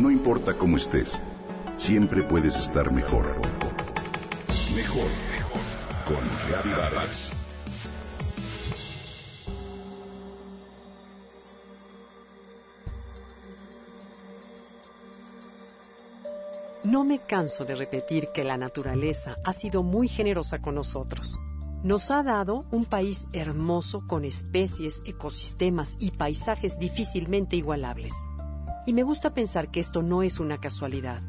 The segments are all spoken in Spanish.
No importa cómo estés, siempre puedes estar mejor. Mejor, mejor. Con Reavivadas. No me canso de repetir que la naturaleza ha sido muy generosa con nosotros. Nos ha dado un país hermoso con especies, ecosistemas y paisajes difícilmente igualables. Y me gusta pensar que esto no es una casualidad,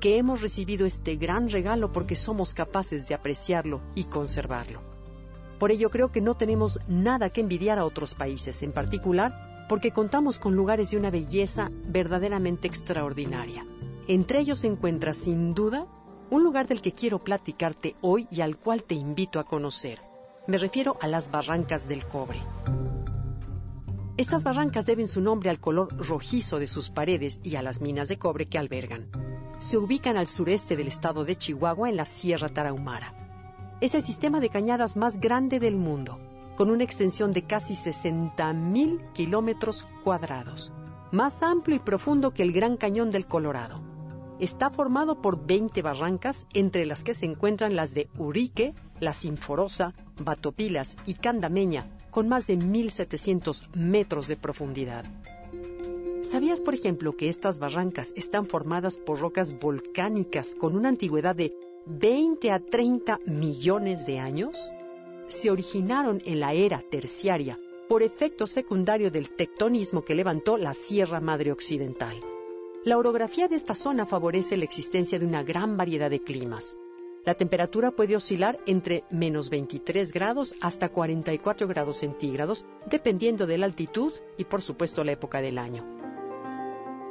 que hemos recibido este gran regalo porque somos capaces de apreciarlo y conservarlo. Por ello creo que no tenemos nada que envidiar a otros países, en particular porque contamos con lugares de una belleza verdaderamente extraordinaria. Entre ellos se encuentra, sin duda, un lugar del que quiero platicarte hoy y al cual te invito a conocer. Me refiero a las Barrancas del Cobre. Estas barrancas deben su nombre al color rojizo de sus paredes y a las minas de cobre que albergan. Se ubican al sureste del estado de Chihuahua en la Sierra Tarahumara. Es el sistema de cañadas más grande del mundo, con una extensión de casi 60.000 kilómetros cuadrados, más amplio y profundo que el Gran Cañón del Colorado está formado por 20 barrancas, entre las que se encuentran las de Urique, La Sinforosa, Batopilas y Candameña, con más de 1.700 metros de profundidad. ¿Sabías, por ejemplo, que estas barrancas están formadas por rocas volcánicas con una antigüedad de 20 a 30 millones de años? Se originaron en la era terciaria por efecto secundario del tectonismo que levantó la Sierra Madre Occidental. La orografía de esta zona favorece la existencia de una gran variedad de climas. La temperatura puede oscilar entre menos 23 grados hasta 44 grados centígrados, dependiendo de la altitud y por supuesto la época del año.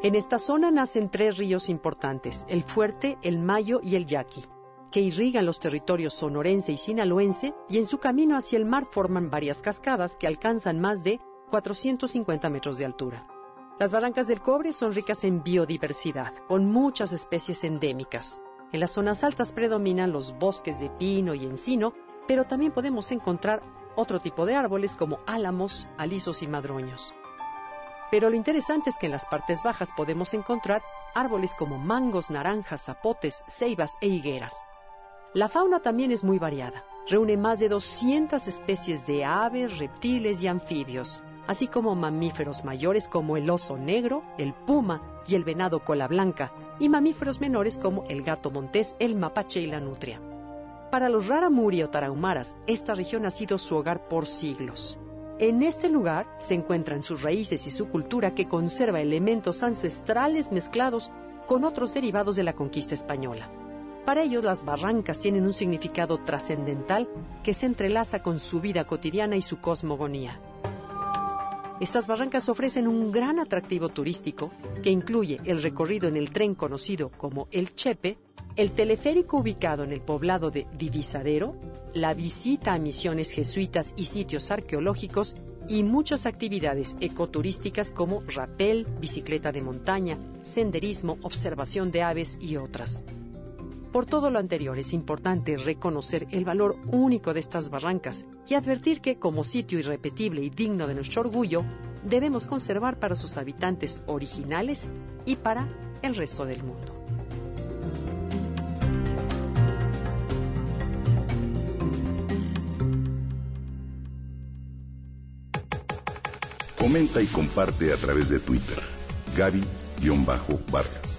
En esta zona nacen tres ríos importantes, el Fuerte, el Mayo y el Yaqui, que irrigan los territorios sonorense y sinaloense y en su camino hacia el mar forman varias cascadas que alcanzan más de 450 metros de altura. Las barrancas del cobre son ricas en biodiversidad, con muchas especies endémicas. En las zonas altas predominan los bosques de pino y encino, pero también podemos encontrar otro tipo de árboles como álamos, alisos y madroños. Pero lo interesante es que en las partes bajas podemos encontrar árboles como mangos, naranjas, zapotes, ceibas e higueras. La fauna también es muy variada. Reúne más de 200 especies de aves, reptiles y anfibios, así como mamíferos mayores como el oso negro, el puma y el venado cola blanca, y mamíferos menores como el gato montés, el mapache y la nutria. Para los raramuri o tarahumaras, esta región ha sido su hogar por siglos. En este lugar se encuentran sus raíces y su cultura que conserva elementos ancestrales mezclados con otros derivados de la conquista española. Para ellos las barrancas tienen un significado trascendental que se entrelaza con su vida cotidiana y su cosmogonía. Estas barrancas ofrecen un gran atractivo turístico que incluye el recorrido en el tren conocido como el Chepe, el teleférico ubicado en el poblado de Divisadero, la visita a misiones jesuitas y sitios arqueológicos y muchas actividades ecoturísticas como rapel, bicicleta de montaña, senderismo, observación de aves y otras. Por todo lo anterior es importante reconocer el valor único de estas barrancas y advertir que como sitio irrepetible y digno de nuestro orgullo, debemos conservar para sus habitantes originales y para el resto del mundo. Comenta y comparte a través de Twitter. Gaby-Vargas.